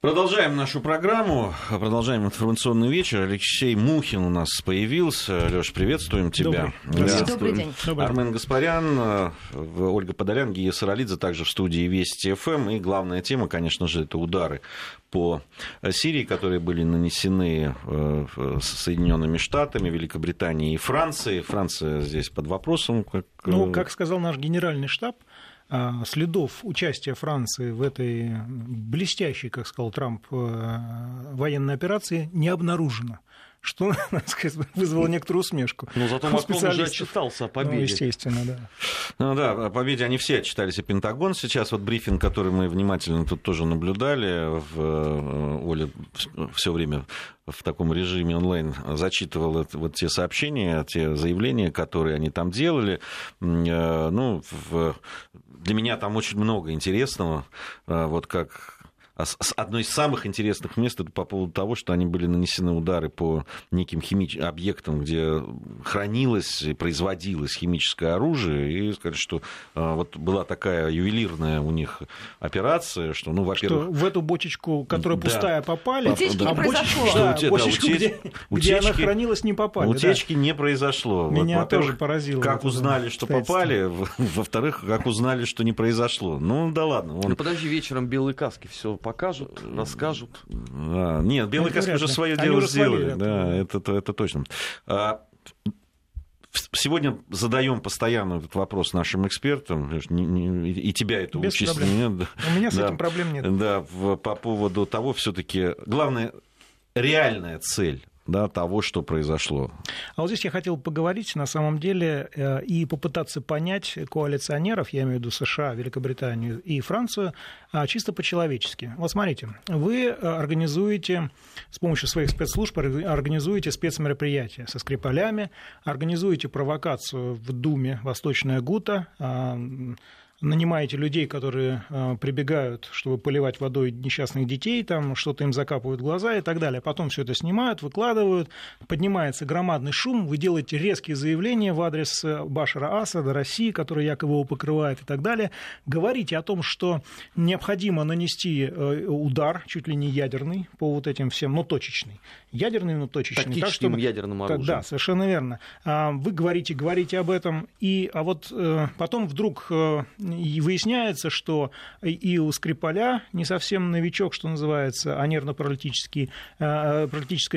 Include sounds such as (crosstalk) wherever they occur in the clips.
Продолжаем нашу программу, продолжаем информационный вечер. Алексей Мухин у нас появился. Леш, приветствуем тебя. Добрый, Добрый день. Армен Гаспарян, э, Ольга Подолян, Гия Саралидзе, также в студии Вести ФМ. И главная тема, конечно же, это удары по Сирии, которые были нанесены э, Соединенными Штатами, Великобританией и Францией. Франция здесь под вопросом. Как... Ну, э, как сказал наш генеральный штаб, следов участия Франции в этой блестящей, как сказал Трамп, э, военной операции не обнаружено что (laughs) сказать, вызвало некоторую усмешку. Но зато Макрон уже отчитался о победе. Ну, естественно, да. Ну да, о победе они все отчитались, и Пентагон сейчас, вот брифинг, который мы внимательно тут тоже наблюдали, в, э, Оля все время в таком режиме онлайн зачитывал вот те сообщения, те заявления, которые они там делали. Э, ну, в для меня там очень много интересного, э, вот как а одно из самых интересных мест это по поводу того, что они были нанесены удары по неким химич... объектам, где хранилось и производилось химическое оружие, и сказать, что а, вот была такая ювелирная у них операция, что, ну, во-первых... Что в эту бочечку, которая да. пустая, попали, утечки а бочечку, да, да, бочечку, утеч... где, утечки, где она хранилась, не попали. Утечки да. не произошло. Меня вот, тоже поразило. Как узнали, что попали, во-вторых, как узнали, что не произошло. Ну, да ладно. Он... Ну, подожди, вечером белые каски все покажут, расскажут. А, нет, белые каски уже свое дело сделали. Да, это, это, это точно. А, сегодня задаем постоянно этот вопрос нашим экспертам, и тебя это Без учесть. Нет, У меня с да, этим проблем нет. Да, по поводу того, все-таки главная реальная цель да, того, что произошло. А вот здесь я хотел поговорить, на самом деле, э, и попытаться понять коалиционеров, я имею в виду США, Великобританию и Францию, а, чисто по-человечески. Вот смотрите, вы э, организуете с помощью своих спецслужб, организуете спецмероприятия со Скрипалями, организуете провокацию в Думе «Восточная Гута», а, нанимаете людей, которые э, прибегают, чтобы поливать водой несчастных детей, там что-то им закапывают в глаза и так далее. Потом все это снимают, выкладывают, поднимается громадный шум, вы делаете резкие заявления в адрес э, Башара Асада, России, который якобы его покрывает и так далее. Говорите о том, что необходимо нанести э, удар, чуть ли не ядерный, по вот этим всем, но точечный. Ядерный, но точечный. Тактическим так, чтобы... ядерным оружием. Да, совершенно верно. А, вы говорите, говорите об этом, и, а вот потом вдруг и выясняется, что и у Скрипаля не совсем новичок, что называется, а нервно-паралитическое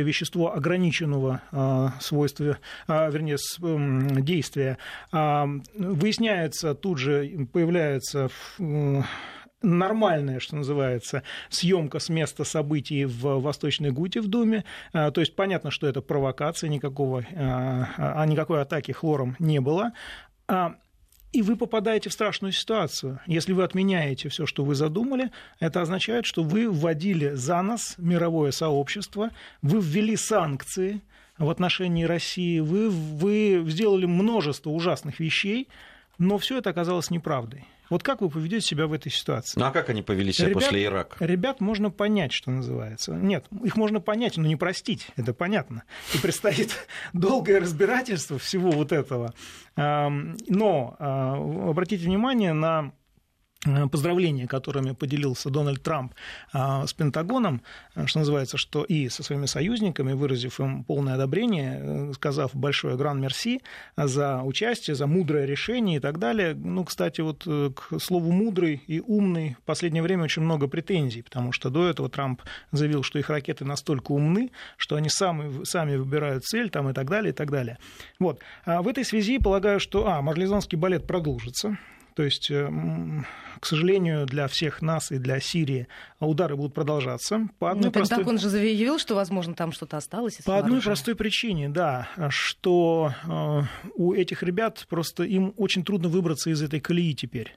вещество ограниченного а, свойства, а, вернее, действия. А, выясняется, тут же появляется нормальная, что называется, съемка с места событий в Восточной Гуте в Думе. То есть понятно, что это провокация, никакого, а никакой атаки хлором не было. И вы попадаете в страшную ситуацию. Если вы отменяете все, что вы задумали, это означает, что вы вводили за нас мировое сообщество, вы ввели санкции в отношении России, вы, вы сделали множество ужасных вещей, но все это оказалось неправдой. Вот как вы поведете себя в этой ситуации? Ну а как они повели себя ребят, после Ирака? Ребят можно понять, что называется. Нет, их можно понять, но не простить, это понятно. И предстоит (laughs) долгое разбирательство всего вот этого. Но а, обратите внимание на поздравления, которыми поделился Дональд Трамп э, с Пентагоном, э, что называется, что и со своими союзниками, выразив им полное одобрение, сказав большое гран-мерси за участие, за мудрое решение и так далее. Ну, кстати, вот к слову «мудрый» и «умный» в последнее время очень много претензий, потому что до этого Трамп заявил, что их ракеты настолько умны, что они сами, сами выбирают цель там, и так далее, и так далее. Вот. А в этой связи полагаю, что, а, марлезонский балет продолжится, то есть, э, к сожалению, для всех нас и для Сирии удары будут продолжаться. По одной ну, простой... Пентагон же заявил, что, возможно, там что-то осталось. По одной оружия. простой причине, да, что э, у этих ребят просто им очень трудно выбраться из этой колеи теперь.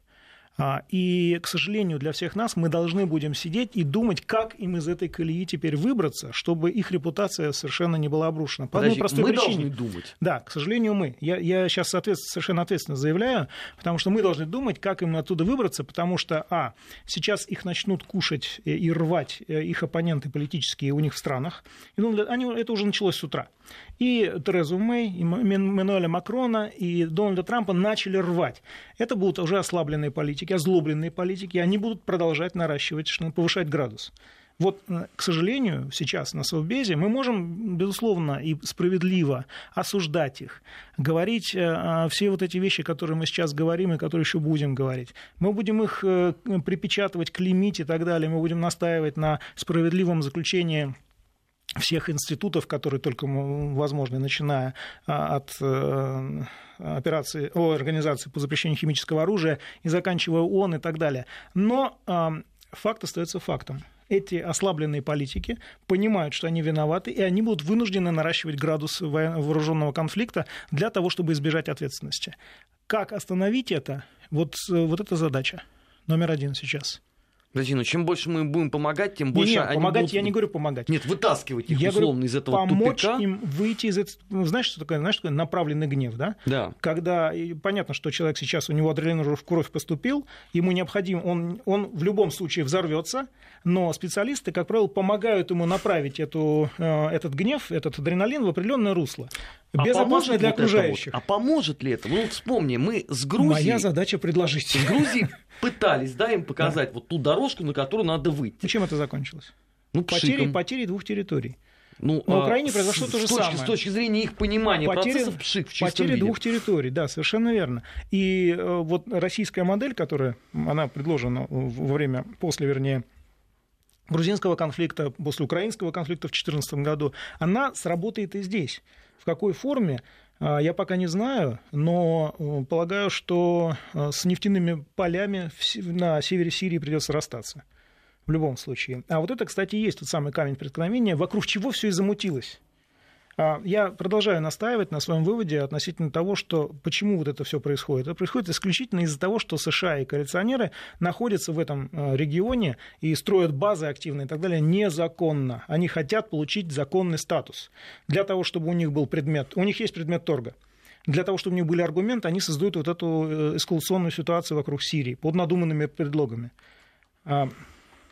А, и, к сожалению, для всех нас мы должны будем сидеть и думать, как им из этой колеи теперь выбраться, чтобы их репутация совершенно не была обрушена. По Подожди, простой мы причине. должны думать. Да, к сожалению, мы. Я, я сейчас совершенно ответственно заявляю, потому что мы должны думать, как им оттуда выбраться, потому что, а, сейчас их начнут кушать и рвать э, их оппоненты политические у них в странах. И, ну, они, это уже началось с утра. И Терезу Мэй, и Мануэля Макрона, и Дональда Трампа начали рвать. Это будут уже ослабленные политики, озлобленные политики, они будут продолжать наращивать, повышать градус. Вот, э, к сожалению, сейчас на Совбезе мы можем, безусловно, и справедливо осуждать их, говорить э, все вот эти вещи, которые мы сейчас говорим и которые еще будем говорить. Мы будем их э, припечатывать, клеймить и так далее. Мы будем настаивать на справедливом заключении всех институтов, которые только возможны, начиная от операции, о, организации по запрещению химического оружия и заканчивая ООН и так далее. Но факт остается фактом эти ослабленные политики понимают, что они виноваты, и они будут вынуждены наращивать градус вооруженного конфликта для того, чтобы избежать ответственности. Как остановить это? Вот, э, вот эта задача номер один сейчас. Подожди, но чем больше мы будем помогать, тем больше нет, они помогать будут... я не говорю помогать. Нет, вытаскивать их я условно говорю, из этого помочь тупика. им выйти из этого... Ну, знаешь, что такое? Знаешь, что такое направленный гнев, да? Да. Когда понятно, что человек сейчас, у него адреналин уже в кровь поступил, ему необходим, он, он в любом случае взорвется, но специалисты, как правило, помогают ему направить эту, э, этот гнев, этот адреналин в определенное русло. А Безопасно для окружающих. Вот? А поможет ли это? Ну, вспомни, мы с Грузией... Моя задача предложить. С Грузией пытались, да, им показать да. вот ту дорожку, на которую надо выйти. И чем это закончилось? Ну, потери, потери двух территорий. Ну, на Украине произошло с, то же с точки, самое. С точки зрения их понимания потери, процессов пшик в чистом Потери виде. двух территорий, да, совершенно верно. И э, вот российская модель, которая, она предложена во время, после, вернее, грузинского конфликта, после украинского конфликта в 2014 году, она сработает и здесь. В какой форме, а, я пока не знаю, но э, полагаю, что э, с нефтяными полями на севере Сирии придется расстаться. В любом случае. А вот это, кстати, и есть тот самый камень преткновения, вокруг чего все и замутилось. А, я продолжаю настаивать на своем выводе относительно того, что почему вот это все происходит. Это происходит исключительно из-за того, что США и коалиционеры находятся в этом э, регионе и строят базы активные и так далее незаконно. Они хотят получить законный статус. Для того, чтобы у них был предмет, у них есть предмет торга. Для того, чтобы у них были аргументы, они создают вот эту э, эскалационную ситуацию вокруг Сирии под надуманными предлогами.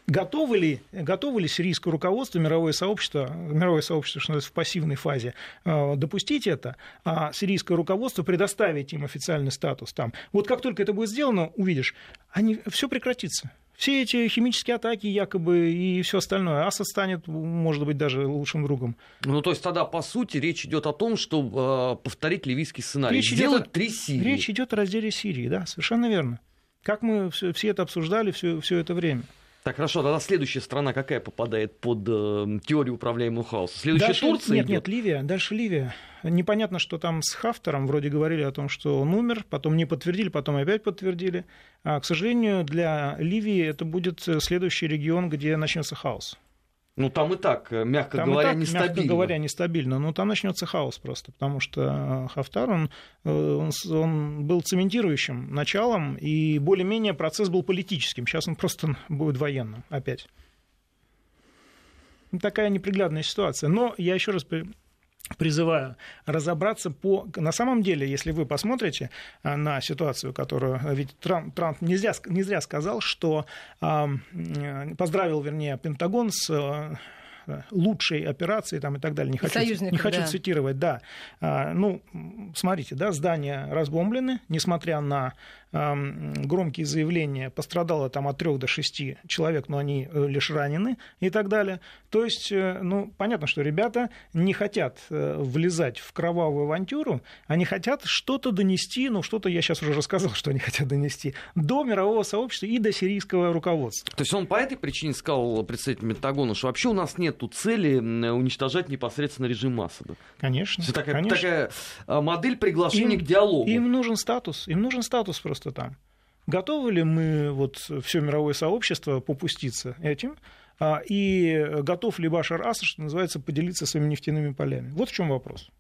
Готовы ли, готовы ли сирийское руководство, мировое сообщество, мировое сообщество, что называется, в пассивной фазе, э, допустить это, а сирийское руководство предоставить им официальный статус там? Вот как только это будет сделано, увидишь, они, все прекратится. Все эти химические атаки якобы и все остальное. Асад станет, может быть, даже лучшим другом. Ну, то есть тогда, по сути, речь идет о том, чтобы э, повторить ливийский сценарий. Речь Сделать идет, три Сирии. Речь идет о разделе Сирии, да, совершенно верно. Как мы все, все это обсуждали все, все это время. Так, хорошо, тогда следующая страна какая попадает под э, теорию управляемого хаоса? Следующая дальше, Турция Нет, идет? нет, Ливия, дальше Ливия. Непонятно, что там с Хафтером, вроде говорили о том, что он умер, потом не подтвердили, потом опять подтвердили. А, к сожалению, для Ливии это будет следующий регион, где начнется хаос. Ну, там и так, э, мягко там говоря, и так, нестабильно. Мягко говоря, нестабильно. Но там начнется хаос просто, потому что Хафтар, он, э, он, он был цементирующим началом, и более-менее процесс был политическим. Сейчас он просто будет военным опять. Такая неприглядная ситуация. Но я еще раз призываю разобраться по... На самом деле, если вы посмотрите а, на ситуацию, которую... Ведь Трамп, Трамп не, зря, не зря сказал, что... Поздравил, вернее, Пентагон с э, лучшей операции там, и так далее. Не хочу, не хочу да. цитировать, да. А, ну, смотрите, да, здания разбомблены, несмотря на громкие заявления, пострадало там от 3 до 6 человек, но они э, лишь ранены и так далее. То есть, э, ну, понятно, что ребята не хотят э, влезать в кровавую авантюру, они хотят что-то донести, ну, что-то я сейчас уже рассказал, (laughs) что они хотят донести, до мирового сообщества и до сирийского руководства. То есть он по этой причине сказал представитель Пентагона, что вообще у нас нет цели уничтожать непосредственно режим Асада. Конечно. Это такая, конечно. такая модель приглашения им, к диалогу. Им нужен статус, им нужен статус просто просто там. Готовы ли мы, вот, все мировое сообщество, попуститься этим? А, и готов ли Башар Асад, что называется, поделиться своими нефтяными полями? Вот в чем вопрос.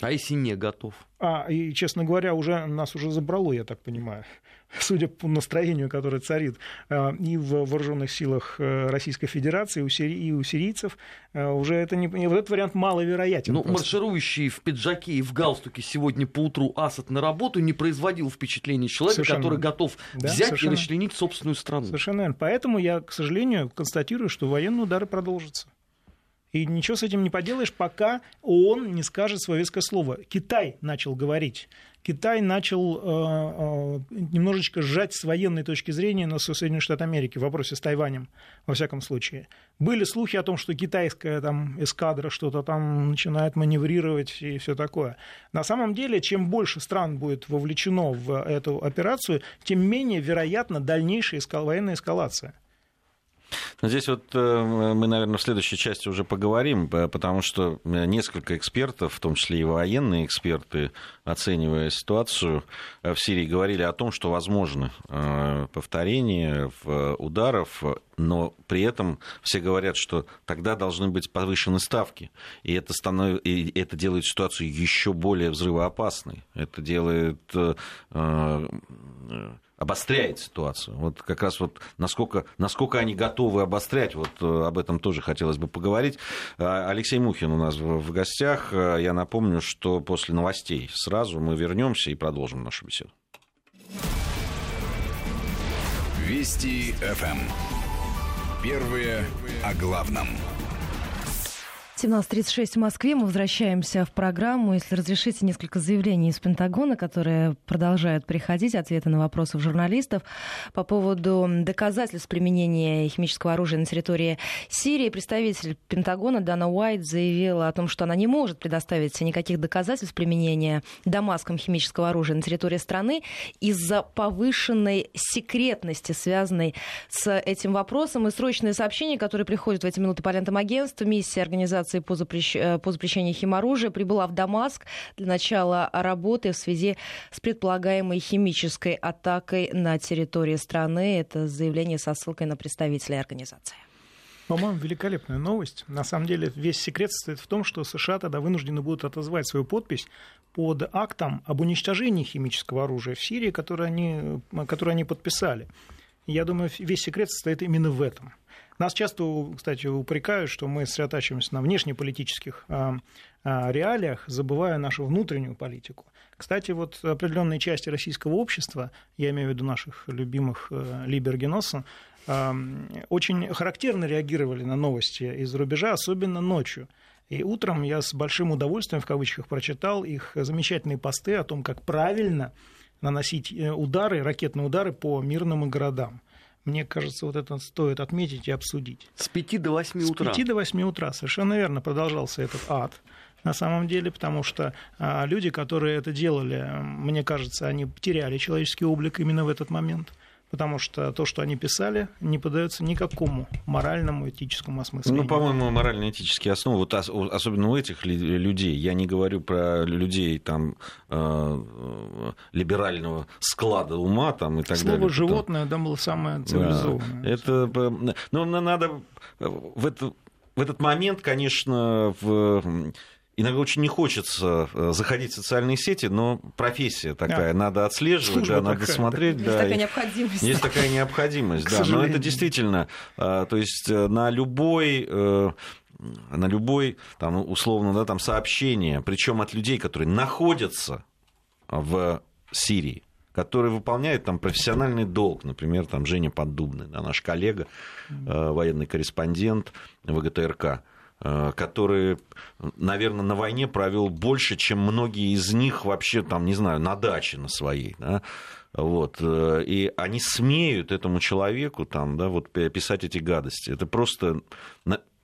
А если не готов? А, и, честно говоря, уже нас уже забрало, я так понимаю, (laughs) судя по настроению, которое царит а, и в вооруженных силах э, Российской Федерации, и у сирийцев, э, уже это не, вот этот вариант маловероятен. Ну, марширующий в пиджаке и в галстуке сегодня по утру Асад на работу не производил впечатления человека, Совершенно. который готов да, взять совершенно. и расчленить собственную страну. Совершенно верно. Поэтому я, к сожалению, констатирую, что военные удары продолжатся. И ничего с этим не поделаешь, пока ООН не скажет свое веское слово. Китай начал говорить. Китай начал э, э, немножечко сжать с военной точки зрения на Соединенные Штаты Америки в вопросе с Тайванем, во всяком случае. Были слухи о том, что китайская там, эскадра что-то там начинает маневрировать и все такое. На самом деле, чем больше стран будет вовлечено в эту операцию, тем менее вероятна дальнейшая эскал... военная эскалация. Здесь вот э, мы, наверное, в следующей части уже поговорим, потому что э, несколько экспертов, в том числе и военные эксперты, оценивая ситуацию э, в Сирии, говорили о том, что возможно повторение ударов, но при этом все говорят, что тогда должны быть повышены ставки, и это, станов... и это делает ситуацию еще более взрывоопасной. Это делает обостряет ситуацию. Вот как раз вот насколько, насколько они готовы обострять, вот э, об этом тоже хотелось бы поговорить. А, Алексей Мухин у нас в гостях. А, я напомню, что после новостей сразу мы вернемся и продолжим нашу беседу. Вести ФМ. Первые о главном. 17.36 в Москве. Мы возвращаемся в программу. Если разрешите, несколько заявлений из Пентагона, которые продолжают приходить, ответы на вопросы журналистов по поводу доказательств применения химического оружия на территории Сирии. Представитель Пентагона Дана Уайт заявила о том, что она не может предоставить никаких доказательств применения Дамаском химического оружия на территории страны из-за повышенной секретности, связанной с этим вопросом. И срочные сообщения, которые приходят в эти минуты по лентам агентства, миссия организации организации по, запрещ... Э, по запрещению химоружия прибыла в Дамаск для начала работы в связи с предполагаемой химической атакой на территории страны. Это заявление со ссылкой на представителей организации. По-моему, великолепная новость. На самом деле, весь секрет состоит в том, что США тогда вынуждены будут отозвать свою подпись под актом об уничтожении химического оружия в Сирии, который они, который они подписали. Я думаю, весь секрет состоит именно в этом. Нас часто, кстати, упрекают, что мы сосредотачиваемся на внешнеполитических а, а, реалиях, забывая нашу внутреннюю политику. Кстати, вот определенные части российского общества, я имею в виду наших любимых э, Либергеноса, а, очень характерно реагировали на новости из-за рубежа, особенно ночью. И утром я с большим удовольствием, в кавычках, прочитал их замечательные посты о том, как правильно наносить э, удары, ракетные удары по мирным городам. Мне кажется, вот это стоит отметить и обсудить. С 5 до 8 утра. С 5 до 8 утра, совершенно верно, продолжался этот ад на самом деле, потому что а, люди, которые это делали, мне кажется, они теряли человеческий облик именно в этот момент потому что то, что они писали, не поддается никакому моральному, этическому осмыслению. Ну, по-моему, морально-этические основы, вот особенно у этих людей, я не говорю про людей там э, либерального склада ума там и так Слово далее. Слово животное, да, было самое цивилизованное. Да, это, ну, надо в, это, в этот момент, конечно, в иногда очень не хочется э, заходить в социальные сети, но профессия такая, да. надо отслеживать, да, надо смотреть. Есть да, такая необходимость. Есть такая необходимость, да. Но это действительно, э, то есть э, на любой на любой, там, условно, да, там, сообщение, причем от людей, которые находятся в Сирии, которые выполняют там профессиональный долг, например, там Женя Поддубный, да, наш коллега, военный корреспондент ВГТРК, Э, который, наверное, на войне провел больше, чем многие из них вообще, там, не знаю, на даче на своей. Да? Вот. Э, и они смеют этому человеку там, да, вот, писать эти гадости. Это просто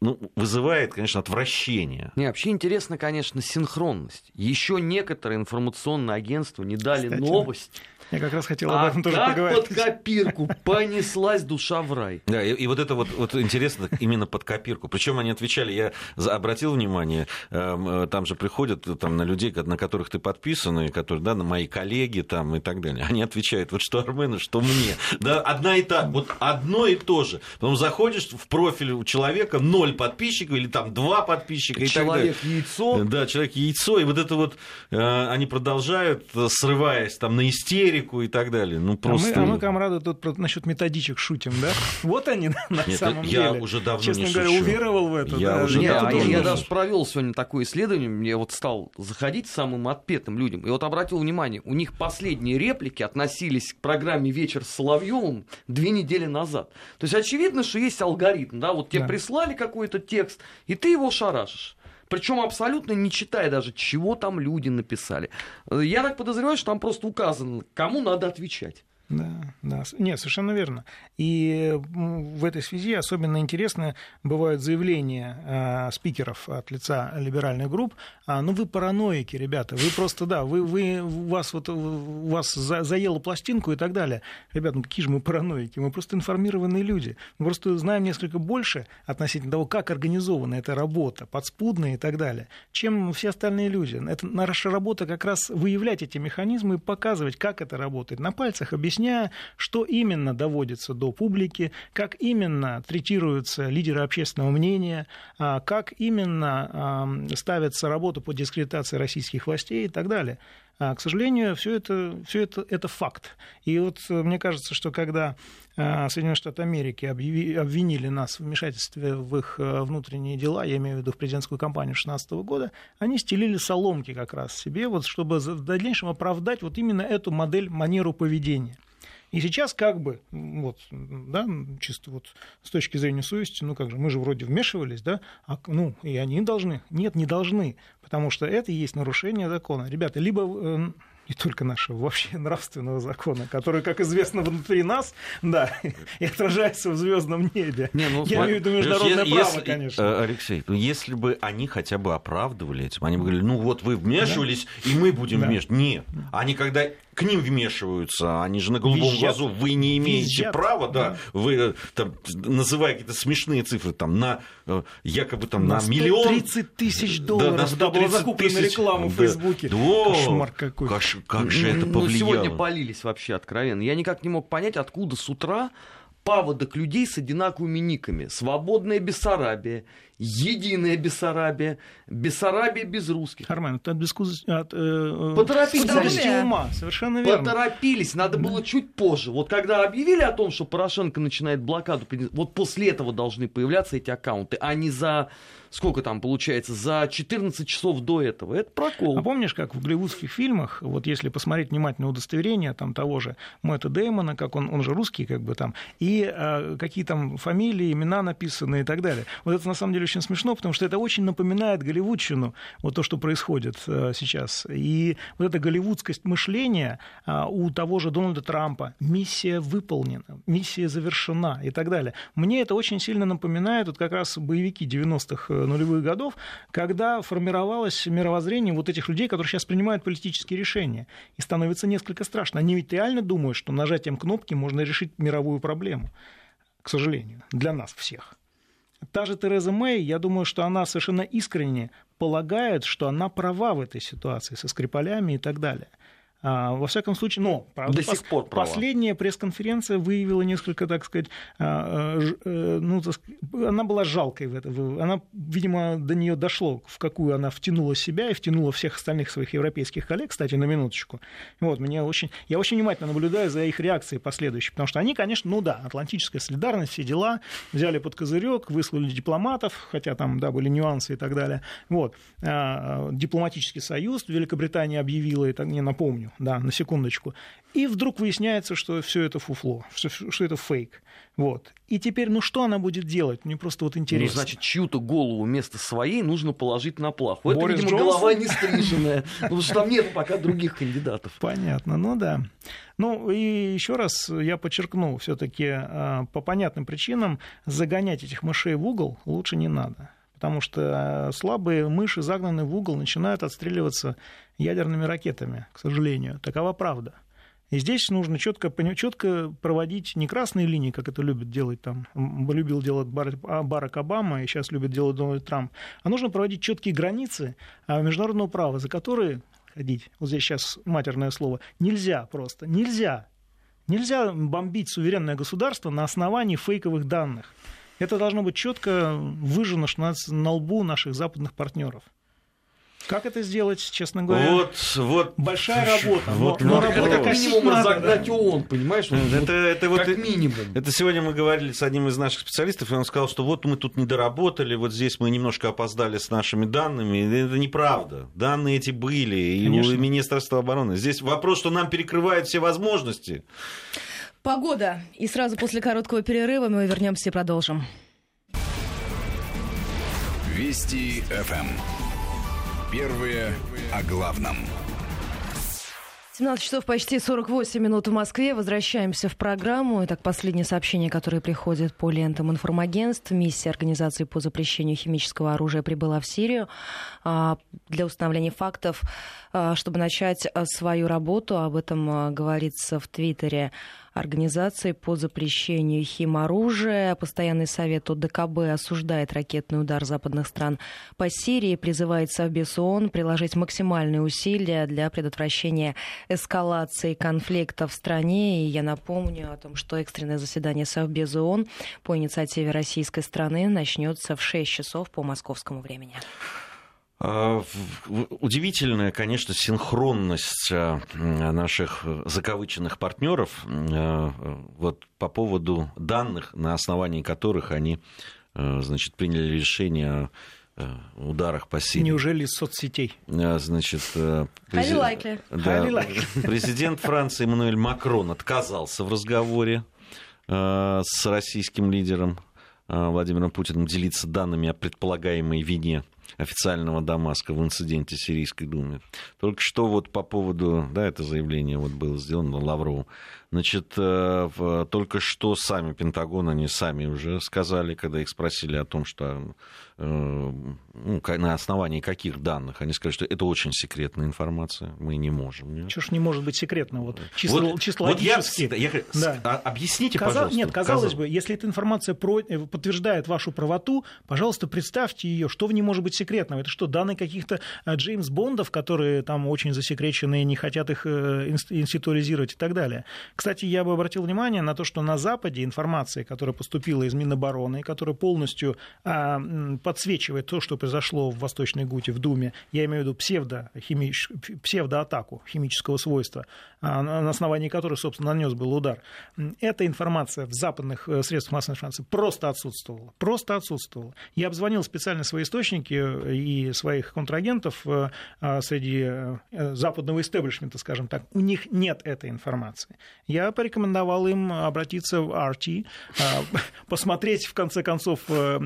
ну, вызывает, конечно, отвращение. Не, вообще интересно, конечно, синхронность. Еще некоторые информационные агентства не дали Кстати, новость я как раз хотел об этом а тоже как поговорить. под копирку понеслась душа в рай. Да, и, и вот это вот, вот интересно именно под копирку. Причем они отвечали, я обратил внимание, эм, э, там же приходят там, на людей, на которых ты подписан, и которые, да, на мои коллеги там и так далее. Они отвечают, вот что Армена, что мне. Да, одна и та, вот одно и то же. Потом заходишь в профиль у человека, ноль подписчиков или там два подписчика и человек так далее. яйцо. Да, человек яйцо, и вот это вот э, они продолжают, срываясь там на истерику, и так далее. Ну, просто... а, мы, а мы, комрады, тут насчет методичек шутим, да? (laughs) Вот они на Нет, самом я деле. уже давно Честно не говоря, шучу. уверовал в это. Я да? уже Нет, давно а не я даже провел сегодня такое исследование, я вот стал заходить самым отпетым людям, и вот обратил внимание, у них последние реплики относились к программе «Вечер с Соловьевым» две недели назад. То есть очевидно, что есть алгоритм, да, вот тебе да. прислали какой какой-то текст, и ты его шарашишь. Причем абсолютно не читая даже, чего там люди написали. Я так подозреваю, что там просто указано, кому надо отвечать. Да, да. Нет, совершенно верно. И в этой связи особенно интересно бывают заявления э, спикеров от лица либеральных групп. А, ну, вы параноики, ребята. Вы просто, да, вы, вы, у вас, вот, у вас за, заело пластинку и так далее. Ребята, ну какие же мы параноики? Мы просто информированные люди. Мы просто знаем несколько больше относительно того, как организована эта работа, подспудная и так далее, чем все остальные люди. Это наша работа как раз выявлять эти механизмы и показывать, как это работает. На пальцах объяснять объясняя, что именно доводится до публики, как именно третируются лидеры общественного мнения, а, как именно ставится работа по дискредитации российских властей и так далее. А, к сожалению, все это, все это, это факт. И вот э, мне кажется, что когда а, Соединенные Штаты Америки обвинили нас в вмешательстве в их э, внутренние дела, я имею в виду в президентскую кампанию 2016 года, они стелили соломки как раз себе, вот, чтобы в дальнейшем оправдать вот именно эту модель, манеру поведения. И сейчас как бы, вот, да, чисто вот с точки зрения совести, ну как же, мы же вроде вмешивались, да, а, ну и они должны. Нет, не должны, потому что это и есть нарушение закона. Ребята, либо э, не только нашего, вообще нравственного закона, который, как известно, внутри нас, да, (laughs) и отражается в звездном небе. Не, ну, Я имею в виду международное если, право, конечно. Э, Алексей, ну, если бы они хотя бы оправдывали этим, они бы говорили, ну вот вы вмешивались, да. и мы будем да. вмешиваться. Нет, они когда к ним вмешиваются, они же на голубом Визжат. глазу, вы не имеете Визжат. права, да, да. вы э, там, называя какие-то смешные цифры, там, на э, якобы там на, на миллион... 30 тысяч долларов, да, да была закуплена тысяч... реклама в Фейсбуке. Да. Кошмар какой. Каш... Как же это повлияло? Ну, сегодня полились вообще откровенно. Я никак не мог понять, откуда с утра паводок людей с одинаковыми никами. Свободная Бессарабия, Единая Бессарабия, Бессарабия без русских. Армен, от, бескуз... от э, Поторопились. ума, совершенно верно. Поторопились, надо было чуть позже. Вот когда объявили о том, что Порошенко начинает блокаду, вот после этого должны появляться эти аккаунты, а не за сколько там получается, за 14 часов до этого. Это прокол. А помнишь, как в голливудских фильмах, вот если посмотреть внимательно удостоверение там того же Мэтта Дэймона, как он, он же русский, как бы там, и э, какие там фамилии, имена написаны и так далее. Вот это на самом деле очень смешно, потому что это очень напоминает голливудщину, вот то, что происходит э, сейчас. И вот эта голливудскость мышления э, у того же Дональда Трампа, миссия выполнена, миссия завершена и так далее. Мне это очень сильно напоминает вот как раз боевики 90-х нулевых годов, когда формировалось мировоззрение вот этих людей, которые сейчас принимают политические решения. И становится несколько страшно. Они ведь реально думают, что нажатием кнопки можно решить мировую проблему. К сожалению, для нас всех. Та же Тереза Мэй, я думаю, что она совершенно искренне полагает, что она права в этой ситуации со Скрипалями и так далее. А, во всяком случае, но правда, До сих пор права. последняя пресс-конференция выявила несколько, так сказать, а, э, ну, она была жалкой в это. Она, видимо, до нее дошло, в какую она втянула себя и втянула всех остальных своих европейских коллег, кстати, на минуточку. Вот, мне очень, я очень внимательно наблюдаю за их реакцией последующей, потому что они, конечно, ну да, атлантическая солидарность, все дела, взяли под козырек, выслали дипломатов, хотя там, да, были нюансы и так далее. Вот. А, дипломатический союз Великобритания объявила, это не напомню, да, на секундочку. И вдруг выясняется, что все это фуфло, что, что это фейк. Вот. И теперь, ну что она будет делать? Мне просто вот интересно. Ну, значит, чью-то голову вместо своей нужно положить на плаху. Это, Борис видимо, Джонсон? голова не стриженная, потому что там нет пока других кандидатов. Понятно, ну да. Ну и еще раз я подчеркну, все-таки а, по понятным причинам загонять этих мышей в угол лучше не надо потому что слабые мыши, загнанные в угол, начинают отстреливаться ядерными ракетами, к сожалению. Такова правда. И здесь нужно четко, четко проводить не красные линии, как это любит делать там, любил делать а, Барак Обама и сейчас любит делать Дональд Трамп, а нужно проводить четкие границы а, международного права, за которые ходить, вот здесь сейчас матерное слово, нельзя просто, нельзя. Нельзя бомбить суверенное государство на основании фейковых данных. Это должно быть четко выжжено на лбу наших западных партнеров. Как это сделать, честно говоря? Вот, вот. Большая работа. Вот, но, но работа как минимум разогнать ООН, понимаешь? Вот, это, это вот, как минимум. Это сегодня мы говорили с одним из наших специалистов, и он сказал, что вот мы тут не доработали, вот здесь мы немножко опоздали с нашими данными. Это неправда. Данные эти были и Конечно. у Министерства обороны. Здесь вопрос, что нам перекрывают все возможности. Погода. И сразу после короткого перерыва мы вернемся и продолжим. Вести ФМ. Первые о главном. 17 часов почти 48 минут в Москве. Возвращаемся в программу. Итак, последнее сообщение, которое приходит по лентам информагентств. Миссия Организации по запрещению химического оружия прибыла в Сирию а, для установления фактов, чтобы начать а, свою работу. Об этом говорится в Твиттере Организации по запрещению химоружия. Постоянный совет ОДКБ осуждает ракетный удар западных стран по Сирии, призывает Совбез ООН приложить максимальные усилия для предотвращения эскалации конфликта в стране. И я напомню о том, что экстренное заседание Совбеза ООН по инициативе российской страны начнется в 6 часов по московскому времени. А, удивительная, конечно, синхронность а, наших закавыченных партнеров а, вот, по поводу данных, на основании которых они значит, приняли решение о ударах по Сирии. Неужели соцсетей? Значит, презид... да, президент Франции Эммануэль Макрон отказался в разговоре с российским лидером Владимиром Путиным делиться данными о предполагаемой вине официального Дамаска в инциденте Сирийской Думы. Только что вот по поводу, да, это заявление вот было сделано Лаврову, Значит, э, только что сами Пентагон, они сами уже сказали, когда их спросили о том, что э, ну, на основании каких данных, они сказали, что это очень секретная информация, мы не можем. Нет? Чего ж не может быть секретно? Вот, чисто, вот, чисто вот я, я, да. А, объясните, Каза... пожалуйста. Нет, казалось Казал... бы, если эта информация про... Э, подтверждает вашу правоту, пожалуйста, представьте ее, что в ней может быть секретного. Это что, данные каких-то Джеймс Бондов, которые там очень засекречены и не хотят их институализировать и так далее. Кстати, я бы обратил внимание на то, что на Западе информация, которая поступила из Минобороны, которая полностью а, подсвечивает то, что произошло в Восточной Гуте, в Думе, я имею в виду псевдоатаку химического свойства, на основании которой, собственно, нанес был удар. Эта информация в западных э, средствах массовой информации просто отсутствовала. Просто отсутствовала. Я обзвонил специально свои источники и своих контрагентов э, а, среди э, западного истеблишмента, скажем так. У них нет этой информации. Я порекомендовал им обратиться в RT, а, (laughs) посмотреть, в конце концов, э,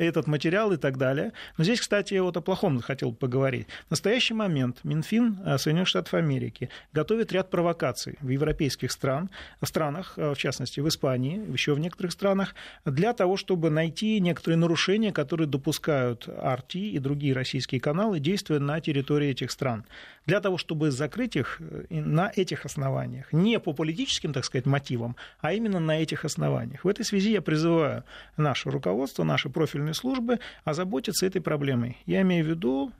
этот материал и так далее. Но здесь, кстати, вот о плохом хотел поговорить. В настоящий момент Минфин э, Соединенных Штатов Америки готовит ряд провокаций в европейских стран, странах, э, в частности, в Испании, еще в некоторых странах, для того, чтобы найти некоторые нарушения, которые допускают RT и другие российские каналы, действуя на территории этих стран. Для того, чтобы закрыть их на этих основаниях, не по политическим так сказать, мотивам, а именно на этих основаниях. В этой связи я призываю наше руководство, наши профильные службы озаботиться этой проблемой. Я имею в виду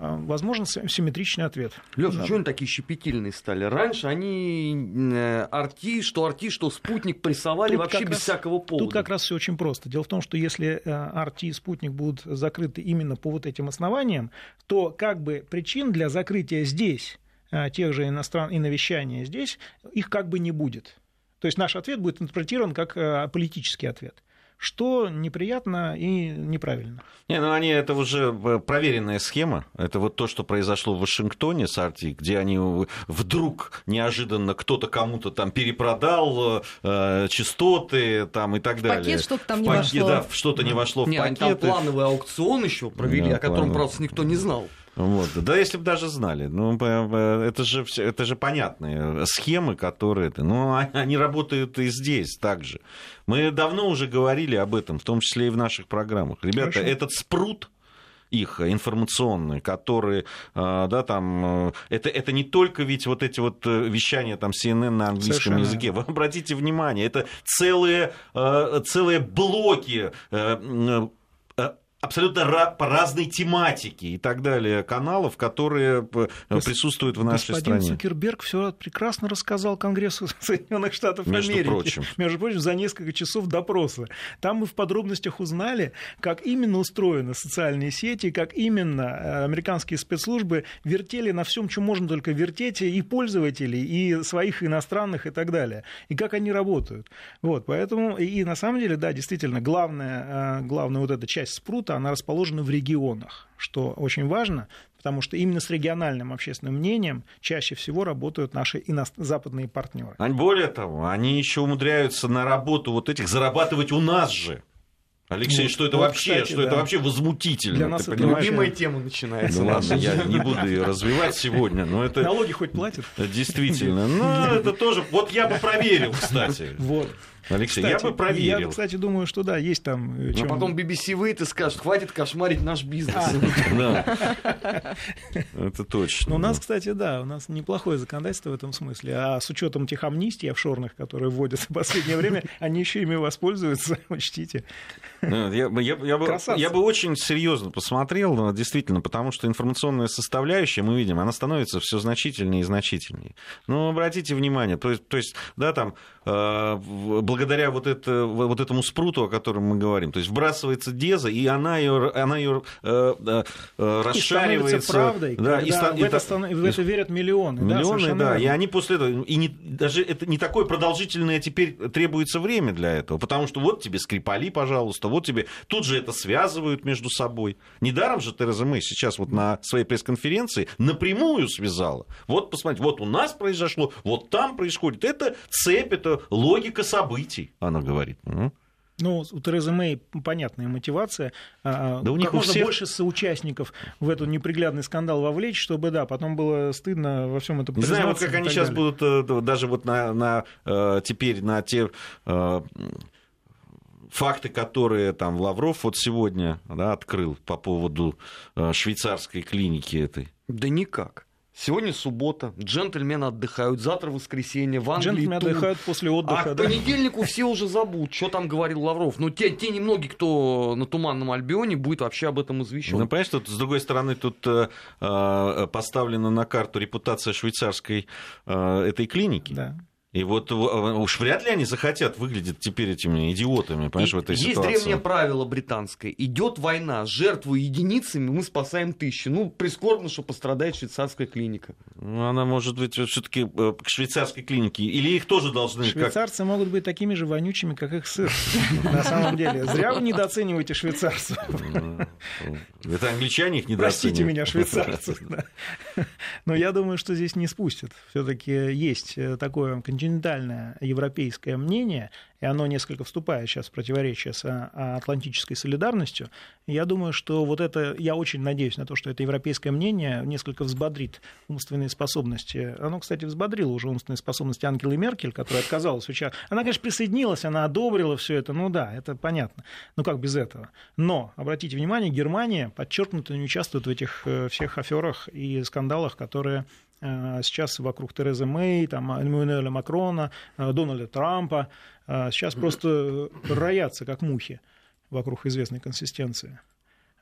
возможно симметричный ответ. Леша, да. что они такие щепетильные стали? Раньше они э, арти, что арти, что спутник прессовали тут вообще без раз, всякого повода. Тут как раз все очень просто. Дело в том, что если э, арти и спутник будут закрыты именно по вот этим основаниям, то как бы причин для закрытия здесь Э, тех же иностран... и навещания здесь, их как бы не будет. То есть наш ответ будет интерпретирован как политический ответ что неприятно и неправильно. Не, ну они это уже э, проверенная схема. Это вот то, что произошло в Вашингтоне с Арти, где они вдруг неожиданно кто-то кому-то там перепродал э, частоты там и так в далее. Пакет что-то там в не пакет, вошло. Да, что-то не вошло не, в пакет. Там плановый аукцион еще провели, да, о котором, плановый. правда, никто не знал. Вот. Да если бы даже знали. Ну, это же, это же понятные схемы, которые... Ну, они работают и здесь также. Мы давно уже говорили об этом, в том числе и в наших программах. Ребята, Хорошо. этот спрут их информационные, которые, а, да, там, э, это, это не только ведь вот эти вот э, вещания там CNN на английском Совершенно. языке. Вы обратите внимание, это целые, э, целые блоки абсолютно по разной тематике и так далее каналов, которые э, присутствуют в нашей Господин стране. Господин Цукерберг все прекрасно рассказал Конгрессу (laughs) Соединенных Штатов Между Америки. Прочим. Между прочим, за несколько часов допроса. Там мы в подробностях узнали, как именно устроены социальные сети, как именно э, американские спецслужбы вертели на всем, чем можно только вертеть, и пользователей, и своих иностранных, и так далее. И как они работают. Вот, поэтому, и на самом деле, да, действительно, главная, э, главная вот эта часть спрута, она расположена в регионах, что очень важно, потому что именно с региональным общественным мнением чаще всего работают наши ино... западные партнеры. Более того, они еще умудряются на работу вот этих зарабатывать у нас же. Алексей, вот, что это вот, вообще, кстати, что да. это вообще возмутительно. Для нас это любимая тема начинается. Ну ладно, я не буду ее развивать сегодня, но это... Налоги хоть платят? Действительно. Ну, это тоже... Вот я бы проверил, кстати. Вот. Алексей, кстати, я бы проверил. Я, кстати, думаю, что да, есть там... Э, Но потом BBC выйдет и скажет, хватит кошмарить наш бизнес. А. (laughs) Да, (laughs) это точно. Но у нас, кстати, да, у нас неплохое законодательство в этом смысле. А с учетом тех амнистий офшорных, которые вводятся в последнее время, (laughs) они еще ими воспользуются, учтите. Я, я, я, бы, я бы очень серьезно посмотрел, действительно, потому что информационная составляющая, мы видим, она становится все значительнее и значительнее. Но обратите внимание, то есть, то есть да, там, э, благодаря вот, это, вот этому спруту, о котором мы говорим. То есть вбрасывается деза, и она ее, она ее э, э, расшаривается. И правдой, да, и ста... в, это, станов... в это верят миллионы. Миллионы, да, да и они после этого... И не, даже это не такое продолжительное теперь требуется время для этого, потому что вот тебе Скрипали, пожалуйста, вот тебе... Тут же это связывают между собой. Недаром же Тереза Мэй сейчас вот на своей пресс-конференции напрямую связала. Вот, посмотрите, вот у нас произошло, вот там происходит. Это цепь, это логика событий событий, она говорит. Ну, у Терезы Мэй понятная мотивация. А, да у них как у можно всех... больше соучастников в этот неприглядный скандал вовлечь, чтобы, да, потом было стыдно во всем этом Не знаю, вот как они сейчас далее. будут э, даже вот на, на, э, теперь на те э, факты, которые там Лавров вот сегодня да, открыл по поводу швейцарской клиники этой. Да никак. Сегодня суббота, джентльмены отдыхают, завтра воскресенье, в Англии Джентльмены тур. отдыхают после отдыха, А да? к понедельнику все уже забудут, что там говорил Лавров. Но те, те немногие, кто на Туманном Альбионе, будет вообще об этом извещен. Ну, понимаешь, тут, с другой стороны, тут э, э поставлена на карту репутация швейцарской э, этой клиники. Да. И вот э, уж вряд ли они захотят выглядеть теперь этими идиотами, понимаешь, и в этой есть ситуации. Есть древнее правило британское. Идет война, жертву единицами мы спасаем тысячи. Ну, прискорбно, что пострадает швейцарская клиника. Ну, она может быть все-таки э, к швейцарской клинике. Или их тоже должны... Швейцарцы как... могут быть такими же вонючими, как их сыр. На самом деле. Зря вы недооцениваете швейцарцев. Это англичане их недооценивают. Простите меня, швейцарцы. Но я думаю, что здесь не спустят. Все-таки есть э, такое континентальное европейское мнение, и оно несколько вступает сейчас в противоречие с а, атлантической солидарностью, я думаю, что вот это, я очень надеюсь на то, что это европейское мнение несколько взбодрит умственные способности. Оно, кстати, взбодрило уже умственные способности Ангелы Меркель, которая отказалась участвовать. Она, конечно, присоединилась, она одобрила все это, ну да, это понятно. Ну как без этого? Но, обратите внимание, Германия подчеркнуто не участвует в этих э, всех аферах и скандалах, которые сейчас вокруг Терезы Мэй, там, Эммануэля Макрона, э, Дональда Трампа. Э, сейчас просто роятся, как мухи, вокруг известной консистенции.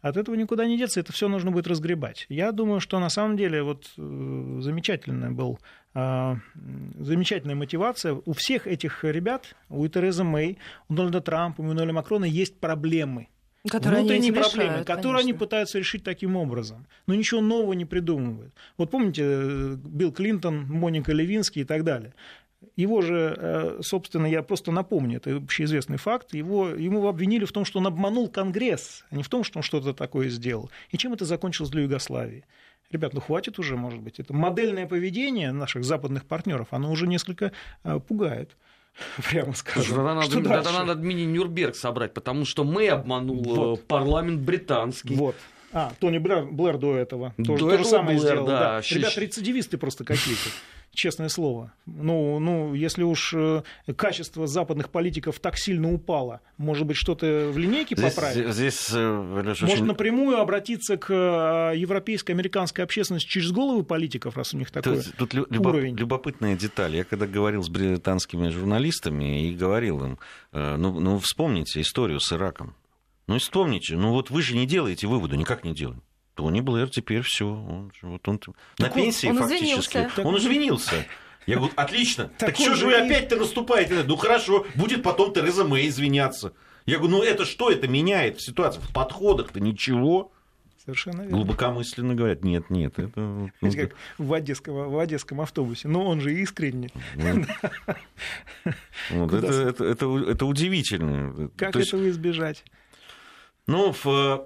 От этого никуда не деться, это все нужно будет разгребать. Я думаю, что на самом деле вот замечательная был замечательная мотивация. У всех этих ребят, у Терезы Мэй, у Дональда Трампа, у Эммануэля Макрона есть проблемы. Которые внутренние они проблемы, решают, которые конечно. они пытаются решить таким образом. Но ничего нового не придумывают. Вот помните, э, Билл Клинтон, Моника Левинский и так далее. Его же, э, собственно, я просто напомню, это общеизвестный факт, его, ему обвинили в том, что он обманул Конгресс, а не в том, что он что-то такое сделал. И чем это закончилось для Югославии? Ребят, ну хватит уже, может быть. Это модельное поведение наших западных партнеров, оно уже несколько э, пугает. (laughs) прямо скажем. Тогда надо, что тогда надо мини-Нюрнберг собрать, потому что мы обманул вот. парламент британский. Вот. А, Тони Блэр, Блэр до этого. Тоже, до то же самое Блэр, сделал. Да. Да. Ребята, рецидивисты просто какие-то (laughs) честное слово. Ну, ну, если уж э, качество западных политиков так сильно упало, может быть, что-то в линейке здесь, поправить? Здесь, э, Леша, Может, очень... напрямую обратиться к э, европейской, американской общественности через головы политиков, раз у них такой тут, тут уровень. Любопытная деталь. Я когда говорил с британскими журналистами и говорил им, ну, ну вспомните историю с Ираком. Ну, вспомните, ну вот вы же не делаете выводы, никак не делаем. Тони Блэр теперь все. Он, вот он, на пенсии он фактически. Извинился. Он извинился. Я говорю, отлично. Так, так что же вы опять-то наступаете? Ну хорошо, будет потом Тереза Мэй извиняться. Я говорю, ну это что это меняет в ситуации? В подходах-то ничего. Совершенно верно. Глубокомысленно говорят, нет, нет. Это, Знаете, как в одесском, в одесском автобусе. Но он же искренне. Вот. (laughs) это, это, это, это удивительно. Как этого избежать? Ну, в, э,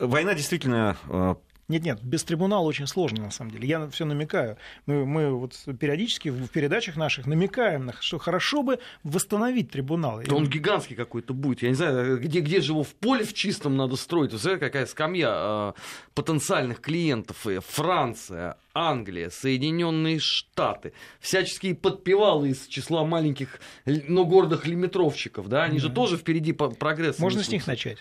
война действительно э, Нет-нет, без трибунала очень сложно, на самом деле. Я все намекаю. Мы, мы вот периодически в передачах наших намекаем, что хорошо бы восстановить трибунал. Да он гигантский какой-то будет. Я не знаю, где, где же его в поле в чистом надо строить. Вы какая скамья э, потенциальных клиентов. Франция, Англия, Соединенные Штаты, всяческие подпевалы из числа маленьких, но гордых лимитровщиков, да, они да. же тоже впереди прогресса. Можно с них начать.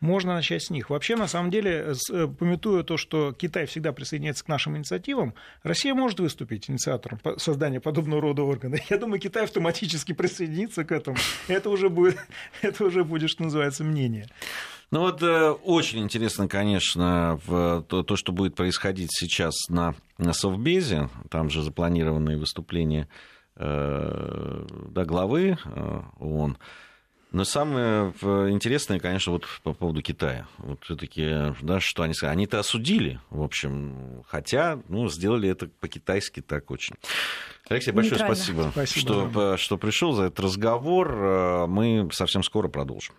Можно начать с них. Вообще, на самом деле, э, пометуя то, что Китай всегда присоединяется к нашим инициативам, Россия может выступить инициатором создания подобного рода органа. (laughs) Я думаю, Китай автоматически присоединится к этому. Это уже будет, (laughs) это уже будет что называется, мнение. Ну вот э, очень интересно, конечно, то, что будет происходить сейчас на, на Совбезе. Там же запланированные выступления э, да, главы э, ООН. Но самое интересное, конечно, вот по поводу Китая. Вот все-таки, да, что они сказали. Они-то осудили, в общем, хотя, ну, сделали это по-китайски так очень. Алексей, большое спасибо, спасибо что, что пришел за этот разговор. Мы совсем скоро продолжим.